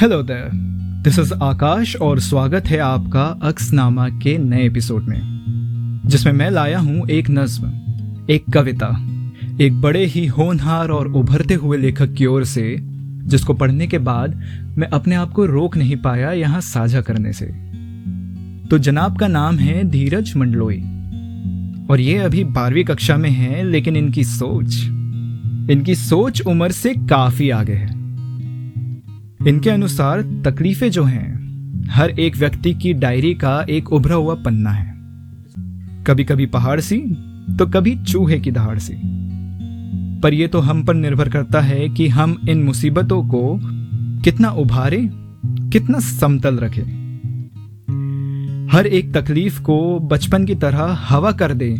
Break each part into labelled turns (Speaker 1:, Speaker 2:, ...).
Speaker 1: Hello there this is Akash और स्वागत है आपका अक्सनामा के नए एपिसोड में, जिसमें मैं लाया हूँ एक नज्म, एक कविता, एक बड़े ही होनहार और उभरते हुए लेखक की ओर से, जिसको पढ़ने के बाद मैं अपने आप को रोक नहीं पाया यहाँ साझा करने से। तो जनाब का नाम है धीरज मंडलोई और ये अभी बारहवीं कक्षा में है, लेकिन इनकी सोच इनकी सोच उम्र से काफ़ी आगे है। इनके अनुसार तकलीफें जो हैं, हर एक व्यक्ति की डायरी का एक उभरा हुआ पन्ना है। कभी कभी पहाड़ सी तो कभी चूहे की दहाड़ सी। पर यह तो हम पर निर्भर करता है कि हम इन मुसीबतों को कितना उभारे, कितना समतल रखें। हर एक तकलीफ़ को बचपन की तरह हवा कर दें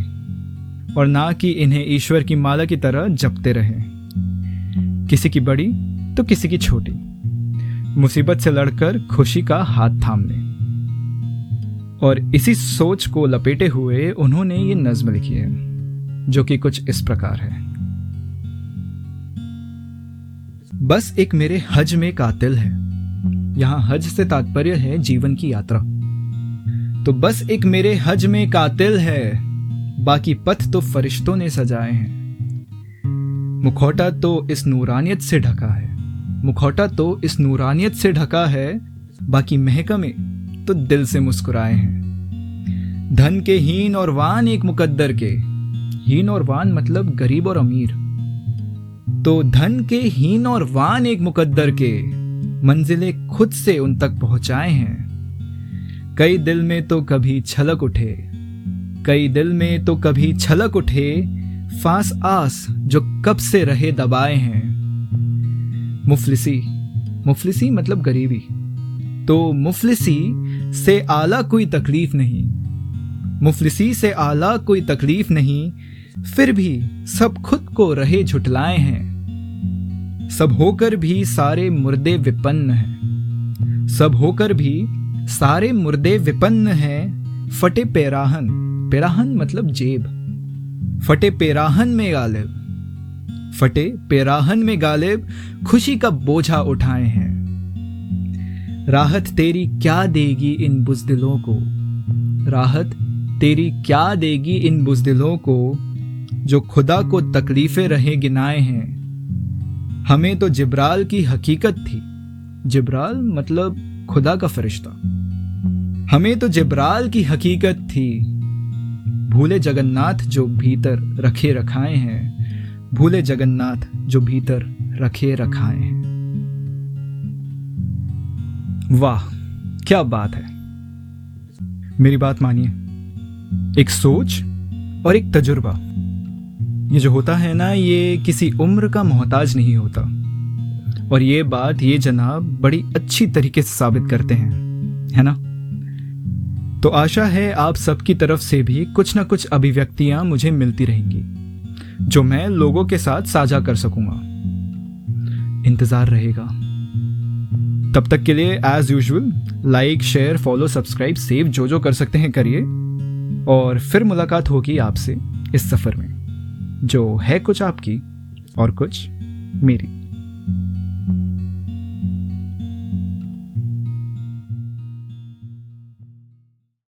Speaker 1: और ना कि इन्हें ईश्वर की माला की तरह जपते रहें। किसी की बड़ी तो किसी की छोटी। मुसीबत से लड़कर खुशी का हाथ थाम लें और इसी सोच को लपेटे हुए उन्होंने ये नज्म लिखी है, जो कि कुछ इस प्रकार है। बस एक मेरे हज में कातिल है। यहाँ हज से तात्पर्य है जीवन की यात्रा। तो बस एक मेरे हज में कातिल है, बाकी पथ तो फरिश्तों ने सजाए हैं। मुखौटा तो इस नूरानियत से ढका है। मुखौटा तो इस नूरानियत से ढका है, बाकी महकमे तो दिल से मुस्कुराए हैं। धन के हीन और वान एक मुकद्दर के। हीन और वान मतलब गरीब और अमीर। तो धन के हीन और वान एक मुकद्दर के मंजिले खुद से उन तक पहुँचाए हैं। कई दिल में तो कभी छलक उठे। कई दिल में तो कभी छलक उठे, फास आस जो कब से रहे दबाए हैं। मुफलिसी। मुफलिसी मतलब गरीबी। तो मुफलिसी से आला कोई तकलीफ़ नहीं। मुफलिसी से आला कोई तकलीफ़ नहीं, फिर भी सब खुद को रहे झुटलाए हैं। सब होकर भी सारे मुर्दे विपन्न हैं। सब होकर भी सारे मुर्दे विपन्न हैं, फटे पेराहन। पेराहन मतलब जेब। फटे पेराहन में गालिब। फटे, पेराहन में गालिब, खुशी का बोझा उठाए हैं। राहत तेरी क्या देगी इन बुजदिलों को? राहत तेरी क्या देगी इन बुजदिलों को, जो खुदा को तकलीफें रहे गिनाए हैं? हमें तो जिब्राल की हकीकत थी। जिब्राल मतलब खुदा का फरिश्ता। हमें तो जिब्राल की हकीकत थी। भूले जगन्नाथ जो भीतर रखे रखाए हैं। भूले जगन्नाथ जो भीतर रखे रखाए। हैं वाह, क्या बात है। मेरी बात मानिए। एक सोच और एक तजुर्बा। ये जो होता है ना, ये किसी उम्र का मोहताज नहीं होता। और ये बात ये जनाब बड़ी अच्छी तरीके से साबित करते हैं, है ना? तो आशा है आप सबकी तरफ़ से भी कुछ ना कुछ अभिव्यक्तियाँ मुझे मिलती रहेंगी। जो मैं लोगों के साथ साझा कर सकूँगा। इंतज़ार रहेगा। तब तक के लिए as usual like share follow subscribe save जो जो कर सकते हैं करिए। और फिर मुलाकात होगी आपसे इस सफ़र में, जो है कुछ आपकी और कुछ मेरी।